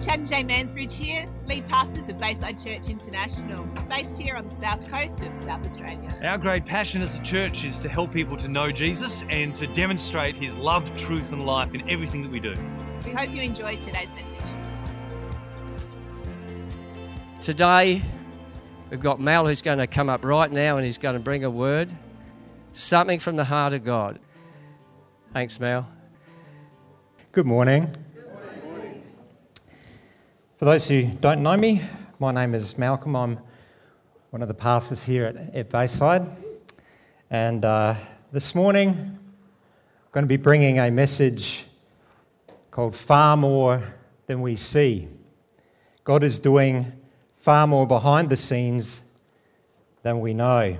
Chad and Jay Mansbridge here, lead pastors of Bayside Church International, based here on the south coast of South Australia. Our great passion as a church is to help people to know Jesus and to demonstrate his love, truth, and life in everything that we do. We hope you enjoyed today's message. Today, we've got Mal who's going to come up right now and he's going to bring a word, something from the heart of God. Thanks, Mal. Good morning. For those who don't know me, my name is Malcolm. I'm one of the pastors here at, at Bayside. And uh, this morning, I'm going to be bringing a message called Far More Than We See. God is doing far more behind the scenes than we know.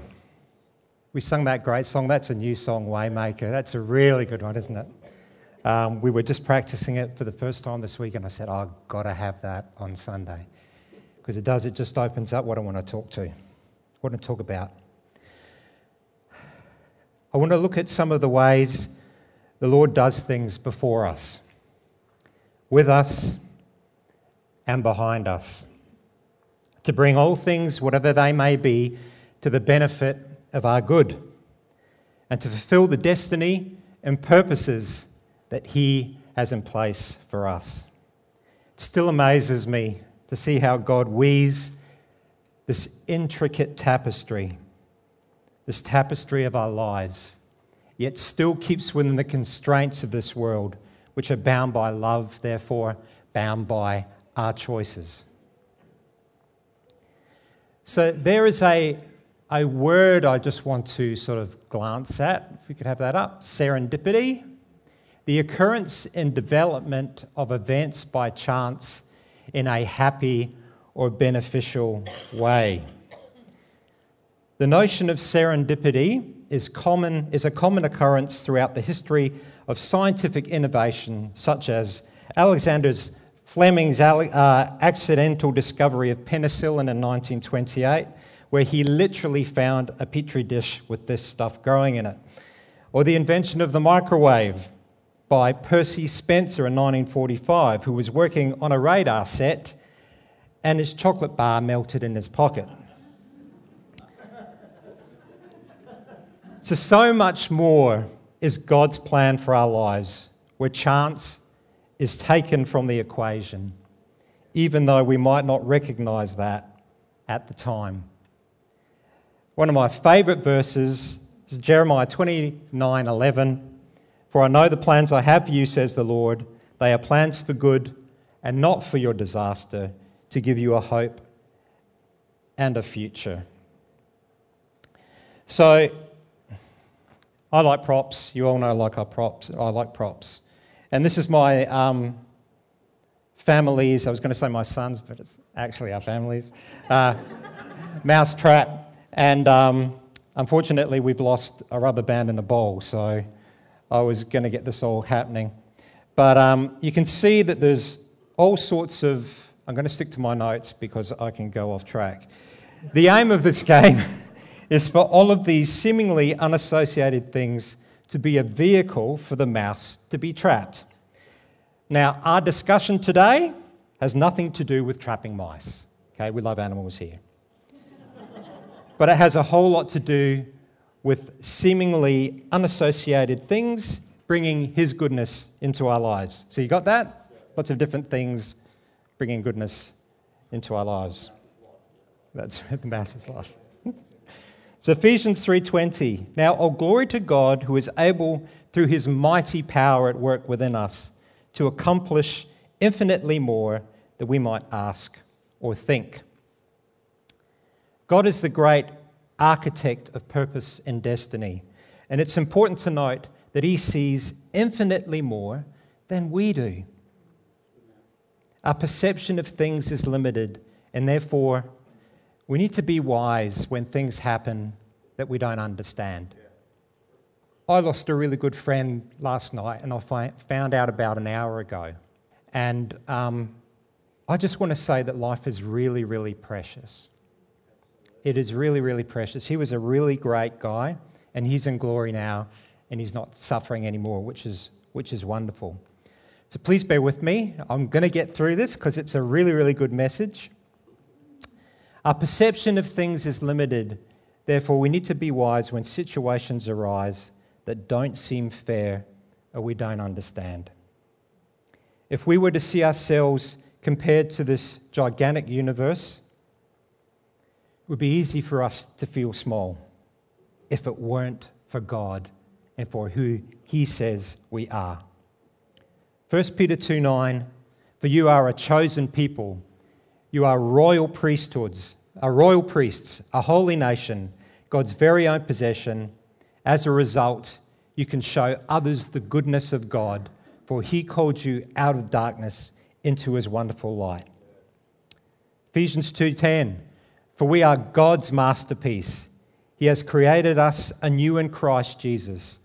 We sung that great song. That's a new song, Waymaker. That's a really good one, isn't it? Um, we were just practicing it for the first time this week, and I said, oh, I've got to have that on Sunday. Because it does, it just opens up what I want to talk to, what I want to talk about. I want to look at some of the ways the Lord does things before us, with us, and behind us, to bring all things, whatever they may be, to the benefit of our good, and to fulfill the destiny and purposes that He has in place for us. It still amazes me to see how God weaves this intricate tapestry, this tapestry of our lives, yet still keeps within the constraints of this world, which are bound by love, therefore bound by our choices. So there is a, a word I just want to sort of glance at. If we could have that up serendipity the occurrence and development of events by chance in a happy or beneficial way. The notion of serendipity is, common, is a common occurrence throughout the history of scientific innovation, such as Alexander Fleming's uh, accidental discovery of penicillin in 1928, where he literally found a petri dish with this stuff growing in it, or the invention of the microwave by Percy Spencer in 1945, who was working on a radar set and his chocolate bar melted in his pocket. So, so much more is God's plan for our lives, where chance is taken from the equation, even though we might not recognize that at the time. One of my favorite verses is Jeremiah 29 11. For I know the plans I have for you, says the Lord. They are plans for good and not for your disaster, to give you a hope and a future. So, I like props. You all know like our props. I like props. And this is my um, family's, I was going to say my son's, but it's actually our family's, uh, mouse trap. And um, unfortunately, we've lost a rubber band and a bowl. So, I was going to get this all happening. But um, you can see that there's all sorts of. I'm going to stick to my notes because I can go off track. The aim of this game is for all of these seemingly unassociated things to be a vehicle for the mouse to be trapped. Now, our discussion today has nothing to do with trapping mice. Okay, we love animals here. but it has a whole lot to do with seemingly unassociated things, bringing His goodness into our lives. So you got that? Lots of different things bringing goodness into our lives. That's the Master's life. so Ephesians 3:20. Now all glory to God who is able through his mighty power at work within us to accomplish infinitely more than we might ask or think. God is the great architect of purpose and destiny. And it's important to note that he sees infinitely more than we do. Our perception of things is limited, and therefore, we need to be wise when things happen that we don't understand. I lost a really good friend last night, and I found out about an hour ago. And um, I just want to say that life is really, really precious. It is really, really precious. He was a really great guy, and he's in glory now, and he's not suffering anymore, which is, which is wonderful. So please bear with me. I'm going to get through this because it's a really, really good message. Our perception of things is limited. Therefore, we need to be wise when situations arise that don't seem fair or we don't understand. If we were to see ourselves compared to this gigantic universe, would be easy for us to feel small if it weren't for God and for who He says we are. 1 Peter 2 9, for you are a chosen people, you are royal priesthoods, a royal priests, a holy nation, God's very own possession. As a result, you can show others the goodness of God, for He called you out of darkness into His wonderful light. Ephesians 2:10 For we are God's masterpiece. He has created us anew in Christ Jesus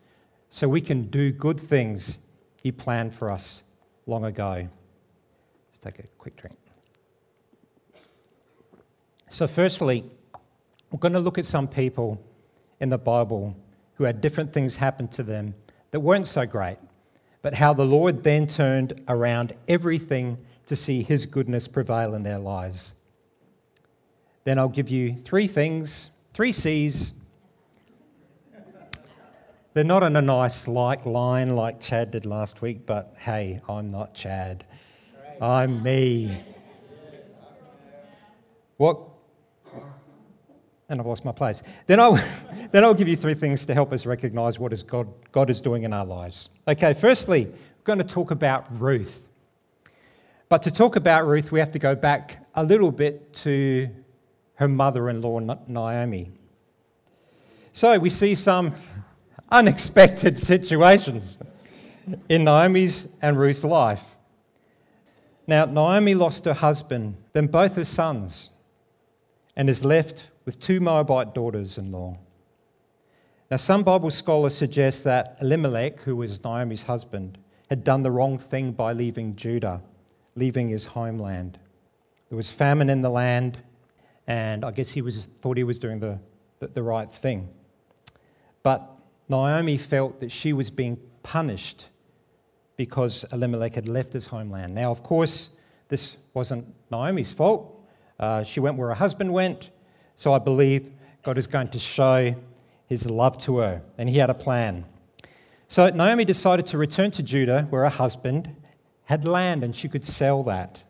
so we can do good things He planned for us long ago. Let's take a quick drink. So, firstly, we're going to look at some people in the Bible who had different things happen to them that weren't so great, but how the Lord then turned around everything to see His goodness prevail in their lives. Then I'll give you three things, three C's. They're not in a nice like line like Chad did last week, but hey, I'm not Chad. I'm me. What? And I've lost my place. Then I'll, then I'll give you three things to help us recognize what is God, God is doing in our lives. Okay, firstly, we're going to talk about Ruth. But to talk about Ruth, we have to go back a little bit to her mother in law, Naomi. So we see some unexpected situations in Naomi's and Ruth's life. Now, Naomi lost her husband, then both her sons, and is left with two Moabite daughters in law. Now, some Bible scholars suggest that Elimelech, who was Naomi's husband, had done the wrong thing by leaving Judah, leaving his homeland. There was famine in the land, and I guess he was, thought he was doing the, the, the right thing. But Naomi felt that she was being punished because Elimelech had left his homeland. Now, of course, this wasn't Naomi's fault. Uh, she went where her husband went, so I believe God is going to show his love to her, and he had a plan. So Naomi decided to return to Judah, where her husband had land and she could sell that.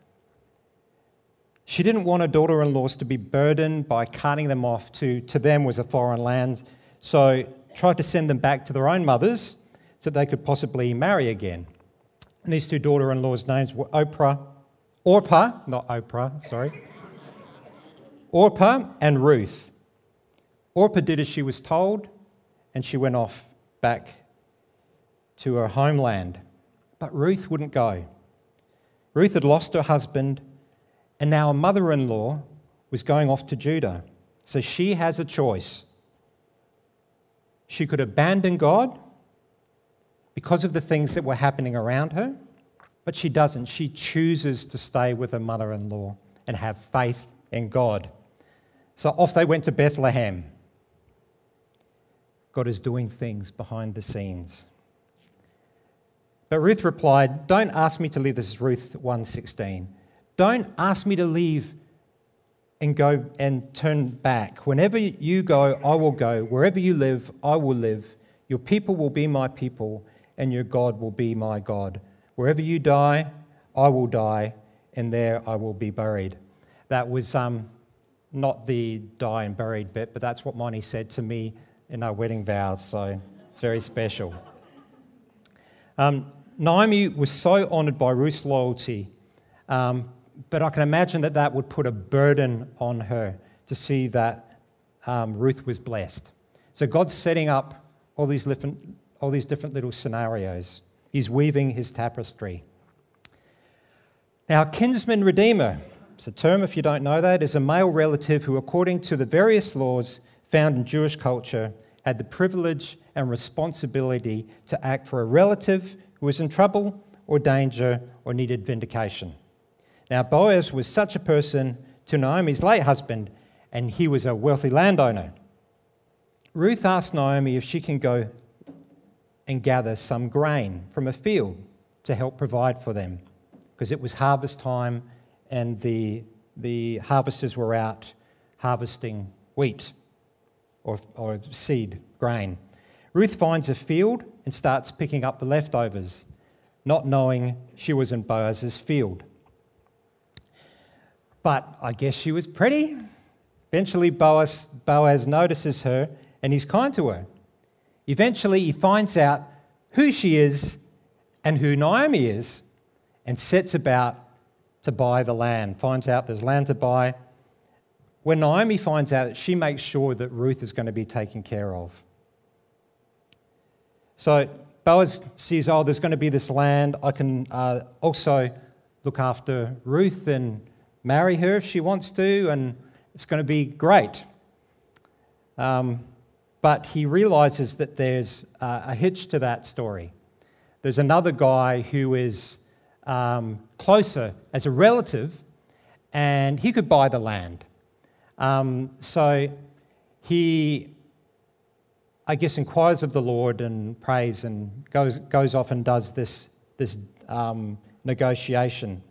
She didn't want her daughter in laws to be burdened by carting them off to, to them was a foreign land, so tried to send them back to their own mothers so they could possibly marry again. And these two daughter in law's names were Oprah, Orpah, not Oprah, sorry, Orpah and Ruth. Orpah did as she was told, and she went off back to her homeland. But Ruth wouldn't go. Ruth had lost her husband, and now a mother in law was going off to Judah. So she has a choice. She could abandon God because of the things that were happening around her, but she doesn't. She chooses to stay with her mother in law and have faith in God. So off they went to Bethlehem. God is doing things behind the scenes. But Ruth replied, Don't ask me to leave. This is Ruth 1:16. Don't ask me to leave and go and turn back. Whenever you go, I will go. Wherever you live, I will live. Your people will be my people, and your God will be my God. Wherever you die, I will die, and there I will be buried. That was um, not the die and buried bit, but that's what Moni said to me in our wedding vows, so it's very special. Um, Naomi was so honoured by Ruth's loyalty um, but I can imagine that that would put a burden on her to see that um, Ruth was blessed. So God's setting up all these, different, all these different little scenarios. He's weaving his tapestry. Now, kinsman redeemer, it's a term if you don't know that, is a male relative who, according to the various laws found in Jewish culture, had the privilege and responsibility to act for a relative who was in trouble or danger or needed vindication. Now, Boaz was such a person to Naomi's late husband, and he was a wealthy landowner. Ruth asked Naomi if she can go and gather some grain from a field to help provide for them because it was harvest time and the, the harvesters were out harvesting wheat or, or seed, grain. Ruth finds a field and starts picking up the leftovers, not knowing she was in Boaz's field. But I guess she was pretty. Eventually, Boaz, Boaz notices her and he's kind to her. Eventually, he finds out who she is and who Naomi is and sets about to buy the land, finds out there's land to buy. When Naomi finds out, she makes sure that Ruth is going to be taken care of. So Boaz sees, oh, there's going to be this land. I can uh, also look after Ruth and marry her if she wants to, and it's going to be great. Um, but he realizes that there's uh, a hitch to that story. There's another guy who is um, closer as a relative, and he could buy the land. Um, so he, I guess, inquires of the Lord and prays and goes, goes off and does this, this um, negotiation.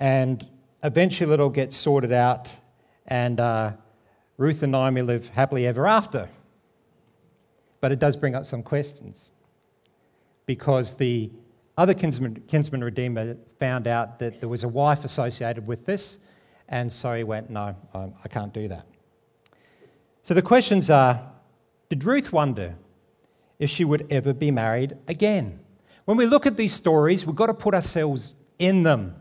And eventually it'll get sorted out, and uh, Ruth and Naomi live happily ever after. But it does bring up some questions because the other kinsman, kinsman redeemer found out that there was a wife associated with this, and so he went, No, I can't do that. So the questions are Did Ruth wonder if she would ever be married again? When we look at these stories, we've got to put ourselves in them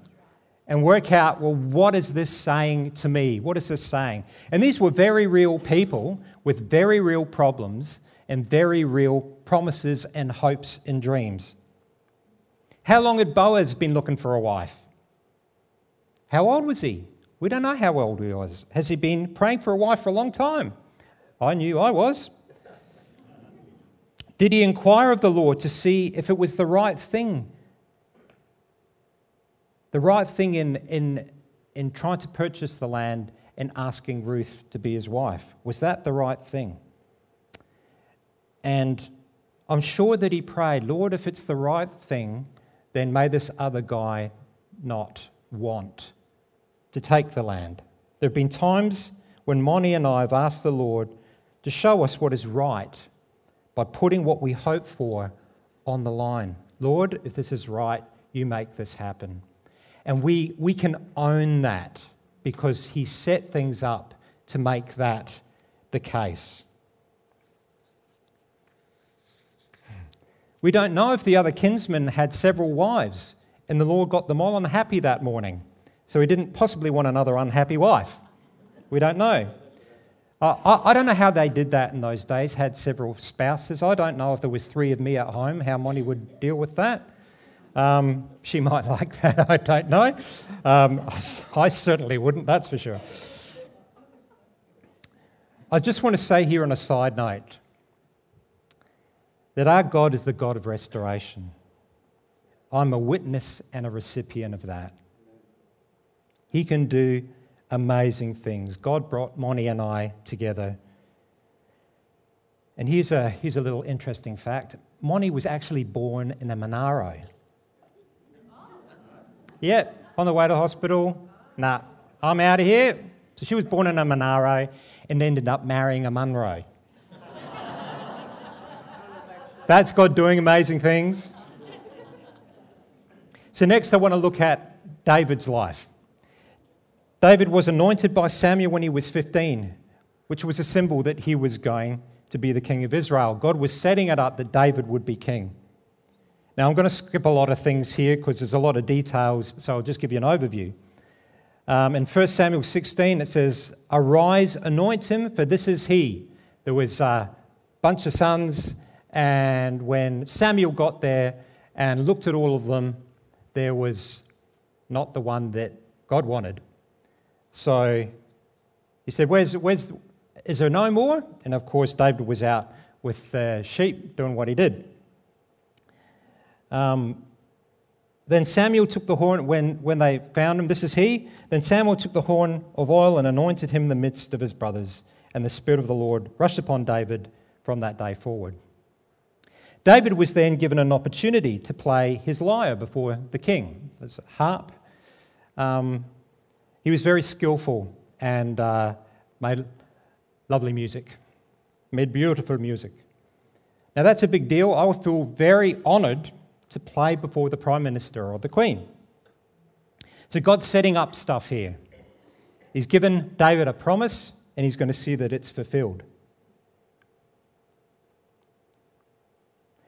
and work out, well, what is this saying to me? What is this saying? And these were very real people with very real problems and very real promises and hopes and dreams. How long had Boaz been looking for a wife? How old was he? We don't know how old he was. Has he been praying for a wife for a long time? I knew I was. Did he inquire of the Lord to see if it was the right thing? The right thing in, in, in trying to purchase the land and asking Ruth to be his wife? Was that the right thing? And I'm sure that he prayed, Lord, if it's the right thing, then may this other guy not want to take the land. There have been times when Moni and I have asked the Lord to show us what is right by putting what we hope for on the line. Lord, if this is right, you make this happen. And we, we can own that because He set things up to make that the case. We don't know if the other kinsman had several wives and the Lord got them all unhappy that morning. So he didn't possibly want another unhappy wife. We don't know. I, I, don't know how they did that in those days, had several spouses. I don't know if there was three of me at home, how Moni would deal with that. Um, she might like that, I don't know. Um, I, certainly wouldn't, that's for sure. I just want to say here on a side note that our God is the God of restoration. I'm a witness and a recipient of that. He can do amazing things. God brought Moni and I together. And here's a, here's a little interesting fact Moni was actually born in a Monaro. Yeah, on the way to hospital. Nah, I'm out of here. So she was born in a Monaro and ended up marrying a Munro. That's God doing amazing things. So, next, I want to look at David's life. David was anointed by Samuel when he was 15, which was a symbol that he was going to be the king of Israel. God was setting it up that David would be king. Now, I'm going to skip a lot of things here because there's a lot of details, so I'll just give you an overview. Um, in 1 Samuel 16, it says, Arise, anoint him, for this is he. There was a bunch of sons and when Samuel got there and looked at all of them, there was not the one that God wanted. So he said, Where's, where's, Is there no more? And of course, David was out with the sheep doing what he did. Um, then Samuel took the horn, when, when they found him, this is he. Then Samuel took the horn of oil and anointed him in the midst of his brothers. And the Spirit of the Lord rushed upon David from that day forward. David was then given an opportunity to play his lyre before the king. A harp. Um, he was very skillful and uh, made lovely music, made beautiful music. Now, that's a big deal. I would feel very honoured to play before the Prime Minister or the Queen. So, God's setting up stuff here. He's given David a promise, and he's going to see that it's fulfilled.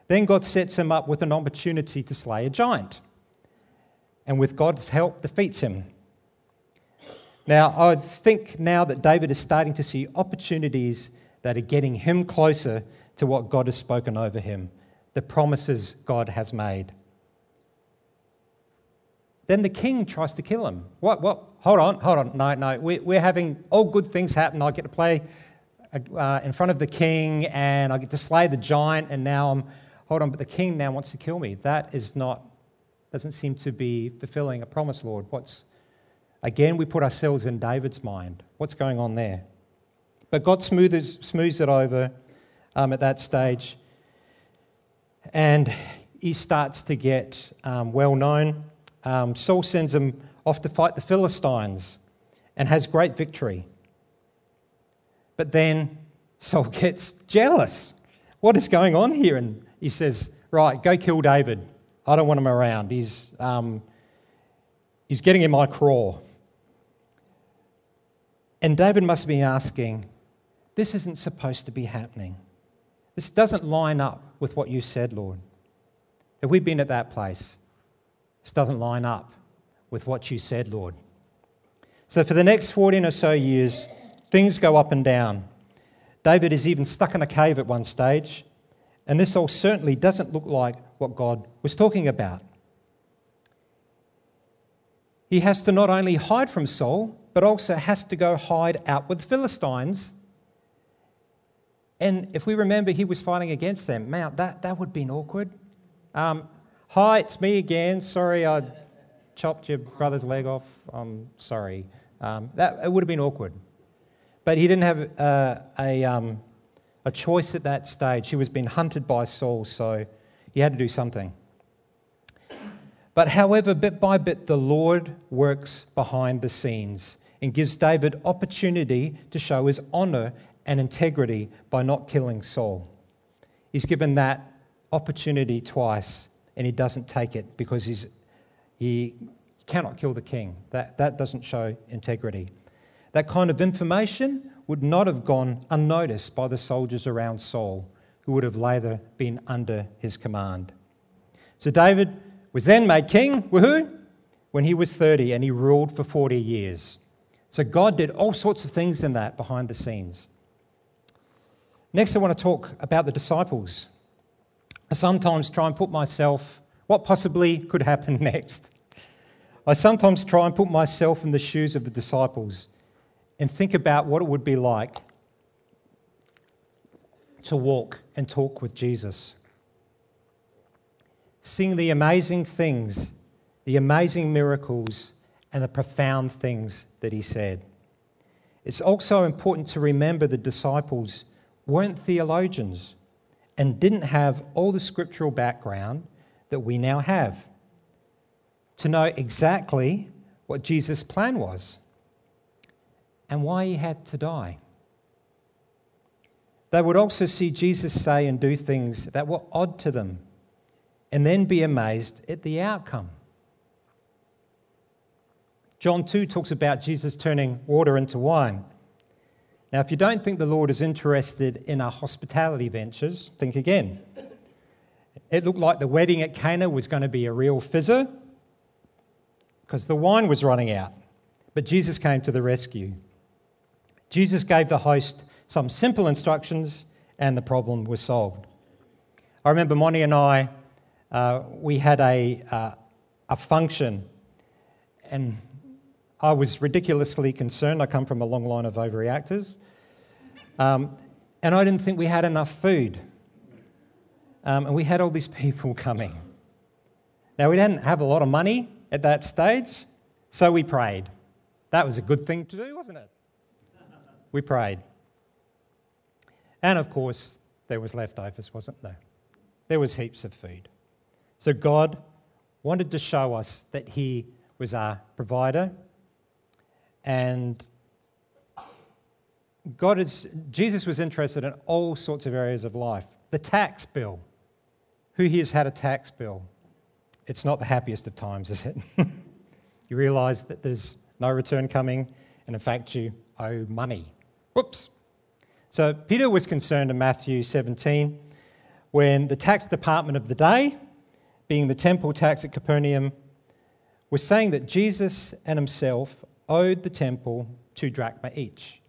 Then God sets him up with an opportunity to slay a giant, and with God's help, defeats him. Now, I think now that David is starting to see opportunities that are getting him closer to what God has spoken over him, the promises God has made. Then the king tries to kill him. What? What? Hold on, hold on. No, no. We, we're having all good things happen. I get to play uh, in front of the king and I get to slay the giant, and now I'm, hold on, but the king now wants to kill me. That is not, doesn't seem to be fulfilling a promise, Lord. What's, again, we put ourselves in David's mind. What's going on there? But God smooths, smooths it over um, at that stage. And he starts to get um, well known. Um, Saul sends him off to fight the Philistines and has great victory. But then Saul gets jealous. What is going on here? And he says, Right, go kill David. I don't want him around. He's, um, he's getting in my craw. And David must be asking, This isn't supposed to be happening. This doesn't line up with what you said, Lord. Have we've been at that place? This doesn't line up with what you said, Lord. So, for the next 14 or so years, things go up and down. David is even stuck in a cave at one stage, and this all certainly doesn't look like what God was talking about. He has to not only hide from Saul, but also has to go hide out with the Philistines. And if we remember, he was fighting against them. Man, that, that would have been awkward. Um, Hi, it's me again. Sorry I chopped your brother's leg off. I'm sorry. Um, that, it would have been awkward. But he didn't have uh, a, um, a choice at that stage. He was being hunted by Saul, so he had to do something. But however, bit by bit, the Lord works behind the scenes and gives David opportunity to show his honor and integrity by not killing Saul. He's given that opportunity twice and he doesn't take it because he's, he cannot kill the king. That, that doesn't show integrity. That kind of information would not have gone unnoticed by the soldiers around Saul, who would have later been under his command. So David was then made king, woohoo, when he was 30 and he ruled for 40 years. So God did all sorts of things in that behind the scenes. Next, I want to talk about the disciples. I sometimes try and put myself, what possibly could happen next? I sometimes try and put myself in the shoes of the disciples and think about what it would be like to walk and talk with Jesus. Seeing the amazing things, the amazing miracles, and the profound things that he said. It's also important to remember the disciples weren't theologians and didn't have all the scriptural background that we now have to know exactly what Jesus' plan was and why he had to die. They would also see Jesus say and do things that were odd to them and then be amazed at the outcome. John 2 talks about Jesus turning water into wine. Now, if you don't think the Lord is interested in our hospitality ventures, think again. It looked like the wedding at Cana was going to be a real fizzer because the wine was running out. But Jesus came to the rescue. Jesus gave the host some simple instructions, and the problem was solved. I remember Moni and I, uh, we had a, uh, a function, and I was ridiculously concerned. I come from a long line of overreactors. Um, and I didn't think we had enough food. Um, and we had all these people coming. Now, we didn't have a lot of money at that stage, so we prayed. That was a good thing to do, wasn't it? We prayed. And of course, there was leftovers, wasn't there? there was heaps of food. So God wanted to show us that He was our provider. And God is, Jesus was interested in all sorts of areas of life. The tax bill. Who here has had a tax bill? It's not the happiest of times, is it? you realize that there's no return coming, and in fact, you owe money. Whoops. So Peter was concerned in Matthew 17 when the tax department of the day, being the temple tax at Capernaum, was saying that Jesus and himself owed the temple two drachma each.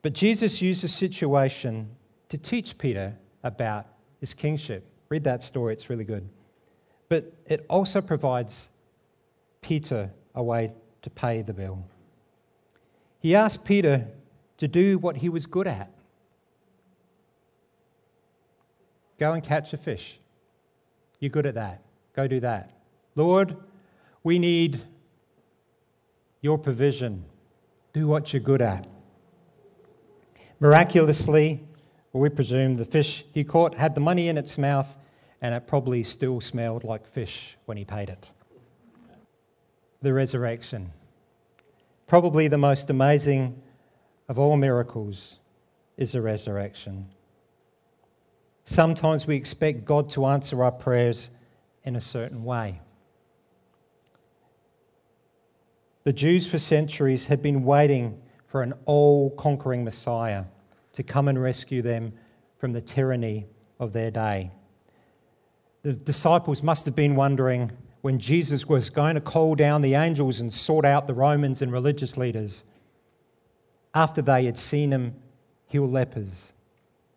But Jesus used the situation to teach Peter about his kingship. Read that story, it's really good. But it also provides Peter a way to pay the bill. He asked Peter to do what he was good at go and catch a fish. You're good at that. Go do that. Lord, we need your provision. Do what you're good at. Miraculously, we presume the fish he caught had the money in its mouth and it probably still smelled like fish when he paid it. The resurrection probably the most amazing of all miracles is the resurrection. Sometimes we expect God to answer our prayers in a certain way. The Jews for centuries had been waiting for an all conquering Messiah to come and rescue them from the tyranny of their day. The disciples must have been wondering when Jesus was going to call down the angels and sort out the Romans and religious leaders after they had seen him heal lepers,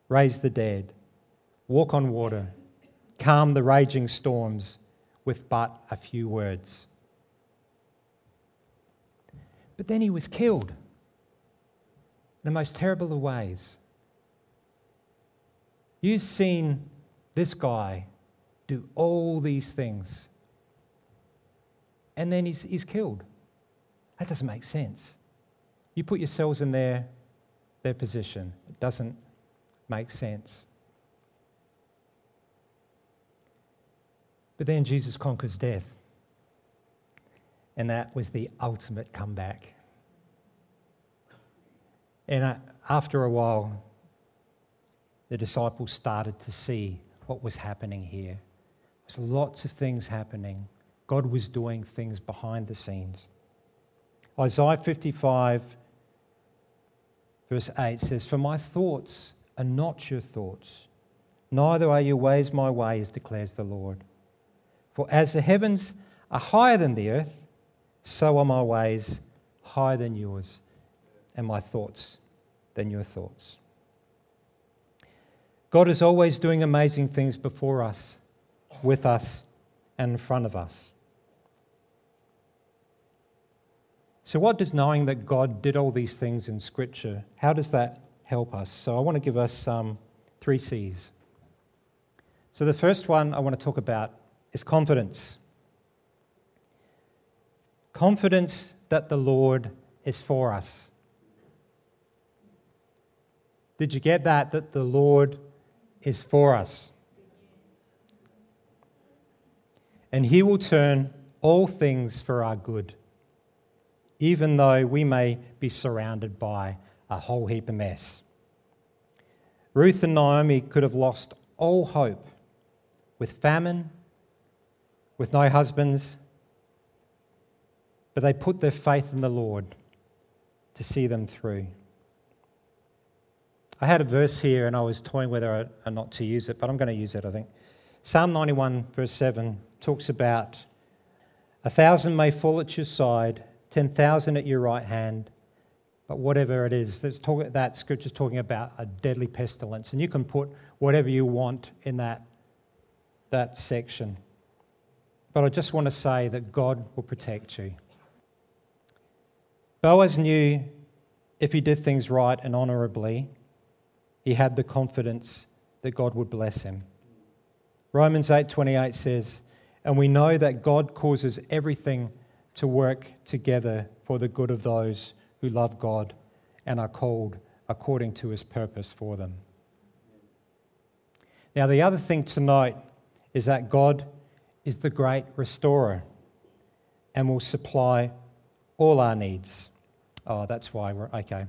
raise the dead, walk on water, calm the raging storms with but a few words. But then he was killed in the most terrible of ways. You've seen this guy do all these things and then he's, he's killed. That doesn't make sense. You put yourselves in their, their position, it doesn't make sense. But then Jesus conquers death. And that was the ultimate comeback. And uh, after a while, the disciples started to see what was happening here. There's lots of things happening. God was doing things behind the scenes. Isaiah 55, verse 8 says, For my thoughts are not your thoughts, neither are your ways my ways, declares the Lord. For as the heavens are higher than the earth, so are my ways higher than yours, and my thoughts than your thoughts. God is always doing amazing things before us, with us, and in front of us. So, what does knowing that God did all these things in Scripture, how does that help us? So, I want to give us um, three C's. So, the first one I want to talk about is confidence. Confidence that the Lord is for us. Did you get that? That the Lord is for us. And He will turn all things for our good even though we may be surrounded by a whole heap of mess. Ruth and Naomi could have lost all hope with famine, with no husbands, but they put their faith in the Lord to see them through. I had a verse here and I was toying whether or not to use it, but I'm going to use it, I think. Psalm 91, verse 7, talks about a thousand may fall at your side 10,000 at your right hand. But whatever it is, talk, that scripture's talking about a deadly pestilence. And you can put whatever you want in that, that section. But I just want to say that God will protect you. Boaz knew if he did things right and honorably, he had the confidence that God would bless him. Romans 8:28 says, "And we know that God causes everything to work together for the good of those who love God and are called according to his purpose for them. Now, the other thing to note is that God is the great restorer and will supply all our needs. Oh, that's why we're okay.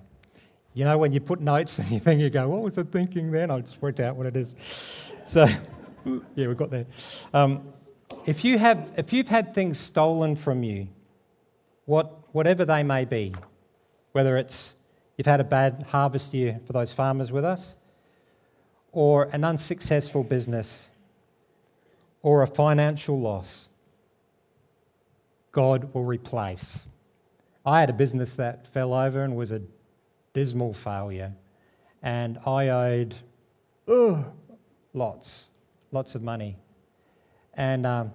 You know, when you put notes and you think, you go, what was I thinking then? I just worked out what it is. So, yeah, we've got there. Um, if, you have, if you've had things stolen from you, what, whatever they may be, whether it's you've had a bad harvest year for those farmers with us, or an unsuccessful business, or a financial loss, God will replace. I had a business that fell over and was a dismal failure, and I owed ugh, lots, lots of money. And, um,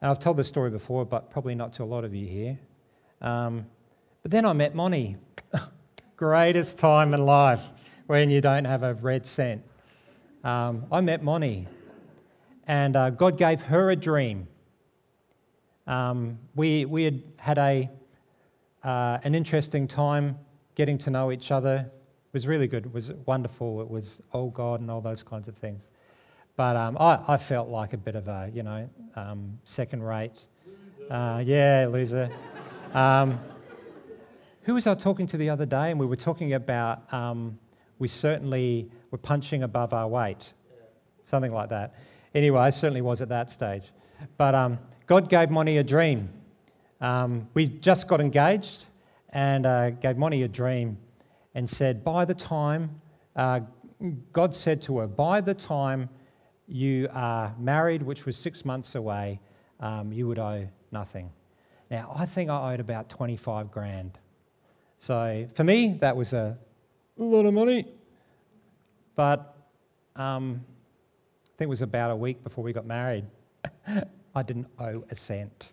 and I've told this story before, but probably not to a lot of you here. Um, but then I met Moni. Greatest time in life when you don't have a red cent. Um, I met Moni, and uh, God gave her a dream. Um, we, we had had a, uh, an interesting time getting to know each other. It was really good. It was wonderful. It was, oh God, and all those kinds of things. But um, I, I, felt like a bit of a, you know, um, second rate. Uh, yeah, loser. Um, who was I talking to the other day? And we were talking about um, we certainly were punching above our weight, something like that. Anyway, I certainly was at that stage. But um, God gave Moni a dream. Um, we just got engaged and uh, gave Moni a dream and said, by the time, uh, God said to her, by the time you are married, which was six months away, um, you would owe nothing. Now, I think I owed about 25 grand. So for me, that was a lot of money. But um, I think it was about a week before we got married. I didn't owe a cent.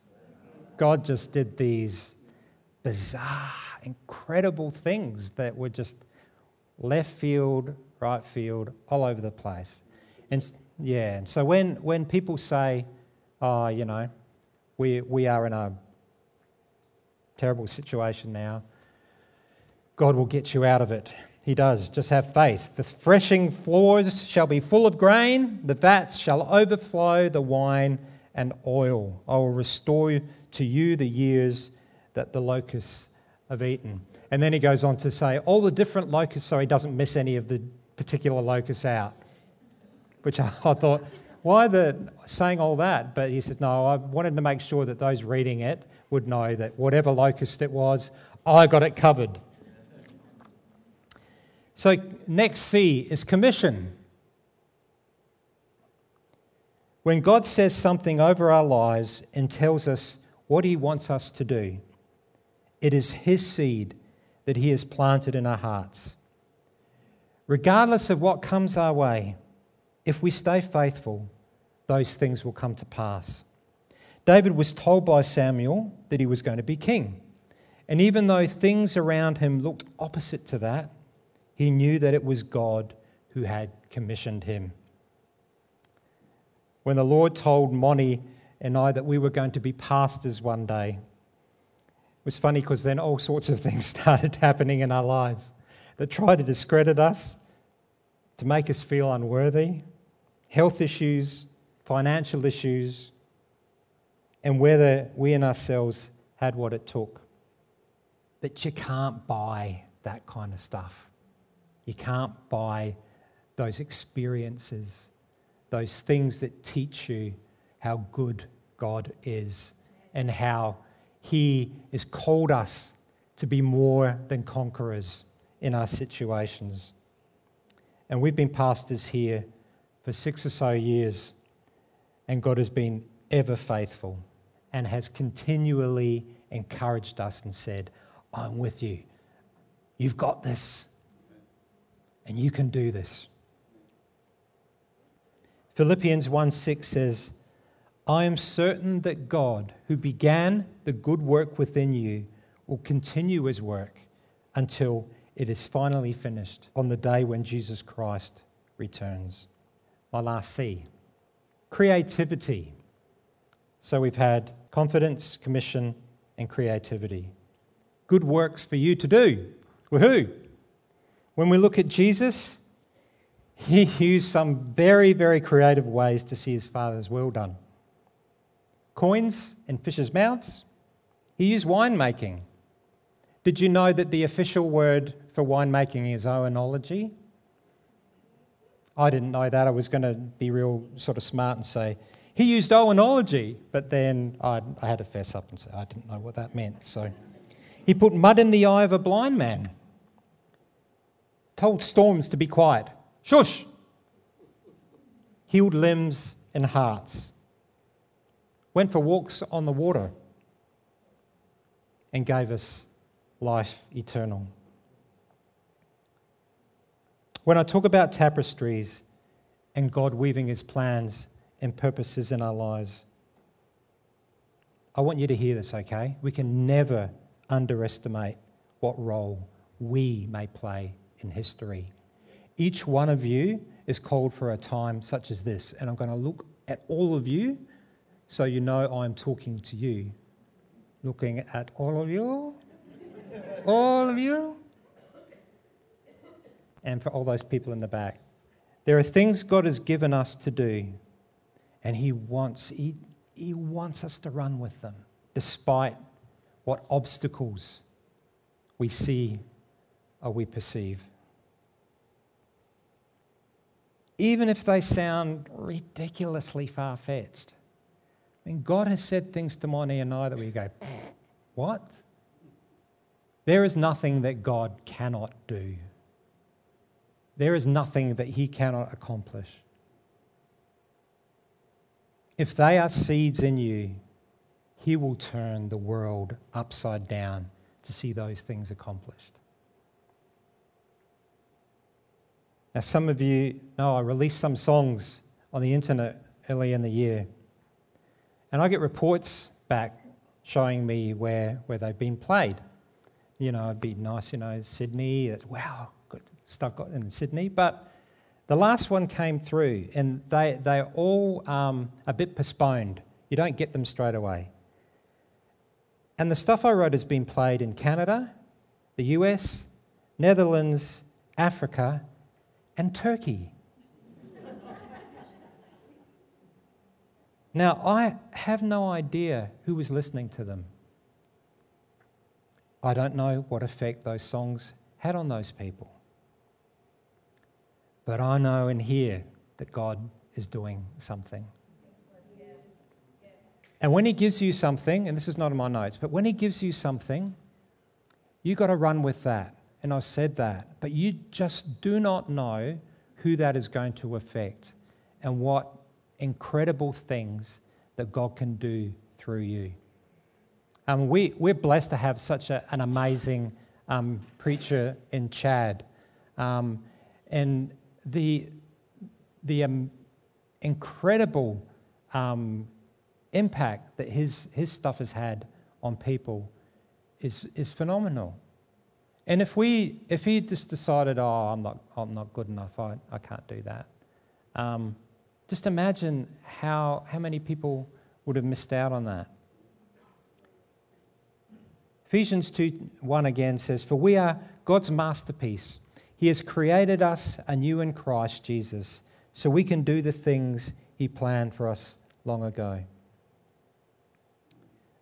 God just did these bizarre, incredible things that were just left field, right field, all over the place. And yeah, and so when, when people say, oh, you know, we, we are in a terrible situation now. God will get you out of it. He does. Just have faith. The threshing floors shall be full of grain, the vats shall overflow the wine and oil. I will restore to you the years that the locusts have eaten. And then he goes on to say, all the different locusts, so he doesn't miss any of the particular locusts out. Which I, I thought, why the saying all that? But he said, no, I wanted to make sure that those reading it would know that whatever locust it was, I got it covered. So, next C is commission. When God says something over our lives and tells us what He wants us to do, it is His seed that He has planted in our hearts. Regardless of what comes our way, if we stay faithful, those things will come to pass. David was told by Samuel that he was going to be king. And even though things around him looked opposite to that, he knew that it was God who had commissioned him. When the Lord told Moni and I that we were going to be pastors one day, it was funny because then all sorts of things started happening in our lives that tried to discredit us, to make us feel unworthy, health issues, financial issues, and whether we in ourselves had what it took. But you can't buy that kind of stuff. You can't buy those experiences, those things that teach you how good God is and how He has called us to be more than conquerors in our situations. And we've been pastors here for six or so years, and God has been ever faithful and has continually encouraged us and said, I'm with you. You've got this, and you can do this. Philippians 1 6 says, I am certain that God, who began the good work within you, will continue his work until it is finally finished on the day when Jesus Christ returns. My last C creativity. So we've had confidence, commission, and creativity. Good works for you to do. Woohoo! When we look at Jesus, he used some very, very creative ways to see his father's will done. Coins in fish's mouths. He used winemaking. Did you know that the official word for winemaking is oenology? I didn't know that. I was going to be real sort of smart and say, he used oenology, but then I, I had to fess up and say I didn't know what that meant. So he put mud in the eye of a blind man, told storms to be quiet, shush, healed limbs and hearts, went for walks on the water, and gave us life eternal. When I talk about tapestries and God weaving his plans and purposes in our lives, I want you to hear this, okay? We can never underestimate what role we may play in history. Each one of you is called for a time such as this, and I'm going to look at all of you so you know I'm talking to you. Looking at all of you, all of you, and for all those people in the back. There are things God has given us to do, and He wants, He, he wants us to run with them, despite what obstacles we see or we perceive. Even if they sound ridiculously far fetched. I mean, God has said things to Moni and I that we go, what? There is nothing that God cannot do. There is nothing that he cannot accomplish. If they are seeds in you, he will turn the world upside down to see those things accomplished. Now, some of you know I released some songs on the internet early in the year, and I get reports back showing me where, where they've been played. You know, it'd be nice, you know, Sydney, wow, good stuff got in Sydney, but the last one came through, and they, they're all um, a bit postponed. You don't get them straight away. And the stuff I wrote has been played in Canada, the US, Netherlands, Africa, and Turkey. Now, I have no idea who was listening to them. I don't know what effect those songs had on those people. But I know and hear that God is doing something. And when He gives you something, and this is not in my notes, but when He gives you something, you've got to run with that. And I've said that. But you just do not know who that is going to affect and what incredible things that God can do through you. Um, we, we're blessed to have such a, an amazing um, preacher in Chad. Um, and the, the um, incredible um, impact that his, his stuff has had on people is, is phenomenal. And if, we, if he just decided, oh, I'm not, I'm not good enough, I, I can't do that, um, just imagine how, how many people would have missed out on that. Ephesians 2 1 again says, For we are God's masterpiece he has created us anew in Christ Jesus so we can do the things He planned for us long ago.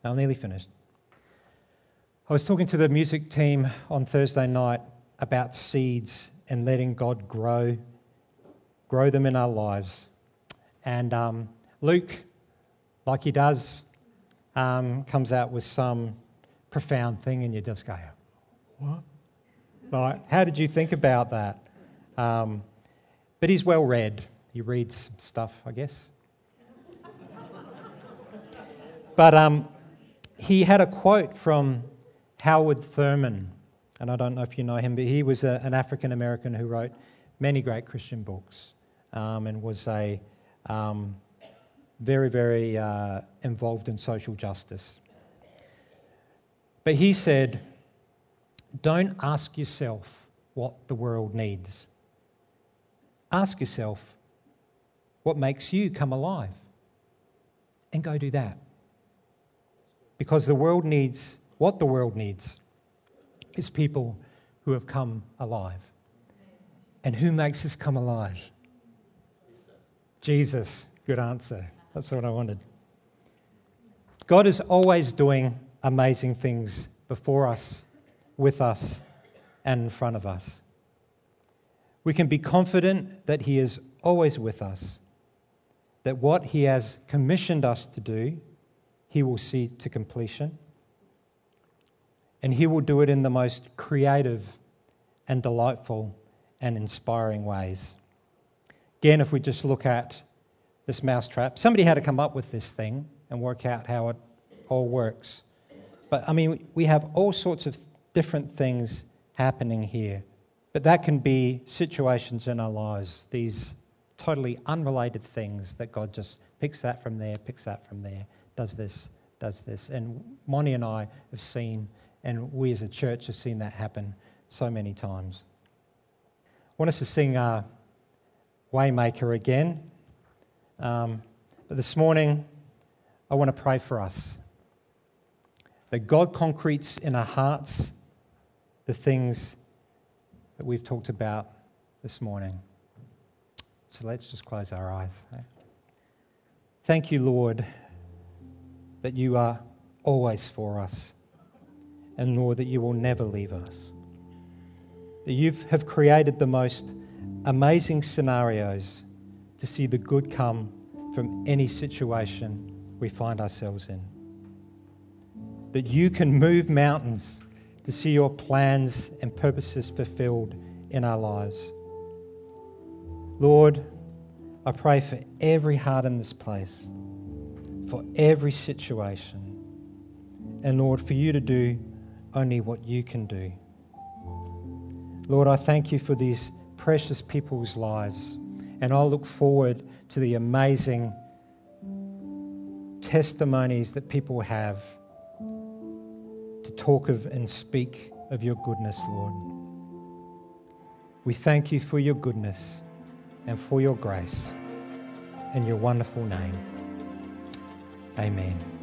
Now, I'm nearly finished. I was talking to the music team on Thursday night about seeds and letting God grow, grow them in our lives. And um, Luke, like he does, um, comes out with some profound thing, and you just go, What? Like, how did you think about that? Um, but he's well read. He reads stuff, I guess. but um, he had a quote from Howard Thurman, and I don't know if you know him, but he was a, an African American who wrote many great Christian books um, and was a um, very, very uh, involved in social justice. But he said, don't ask yourself what the world needs. Ask yourself what makes you come alive and go do that. Because the world needs, what the world needs is people who have come alive. And who makes us come alive? Jesus. Good answer. That's what I wanted. God is always doing amazing things before us, with us, and in front of us. We can be confident that He is always with us, that what He has commissioned us to do, He will see to completion, and He will do it in the most creative and delightful and inspiring ways. Again, if we just look at this mousetrap, somebody had to come up with this thing and work out how it all works. But I mean, we have all sorts of different things happening here. But that can be situations in our lives, these totally unrelated things that God just picks that from there, picks that from there, does this, does this. And Moni and I have seen, and we as a church have seen that happen so many times. I want us to sing uh, Waymaker again. Um, but this morning, I want to pray for us that God concretes in our hearts the things that we've talked about this morning. So let's just close our eyes. Thank you, Lord, that you are always for us, and Lord, that you will never leave us. That you have created the most amazing scenarios to see the good come from any situation we find ourselves in. That you can move mountains to see your plans and purposes fulfilled in our lives. Lord, I pray for every heart in this place, for every situation, and Lord, for you to do only what you can do. Lord, I thank you for these precious people's lives, and I look forward to the amazing testimonies that people have to talk of and speak of your goodness, Lord. We thank you for your goodness and for your grace in your wonderful name. Amen.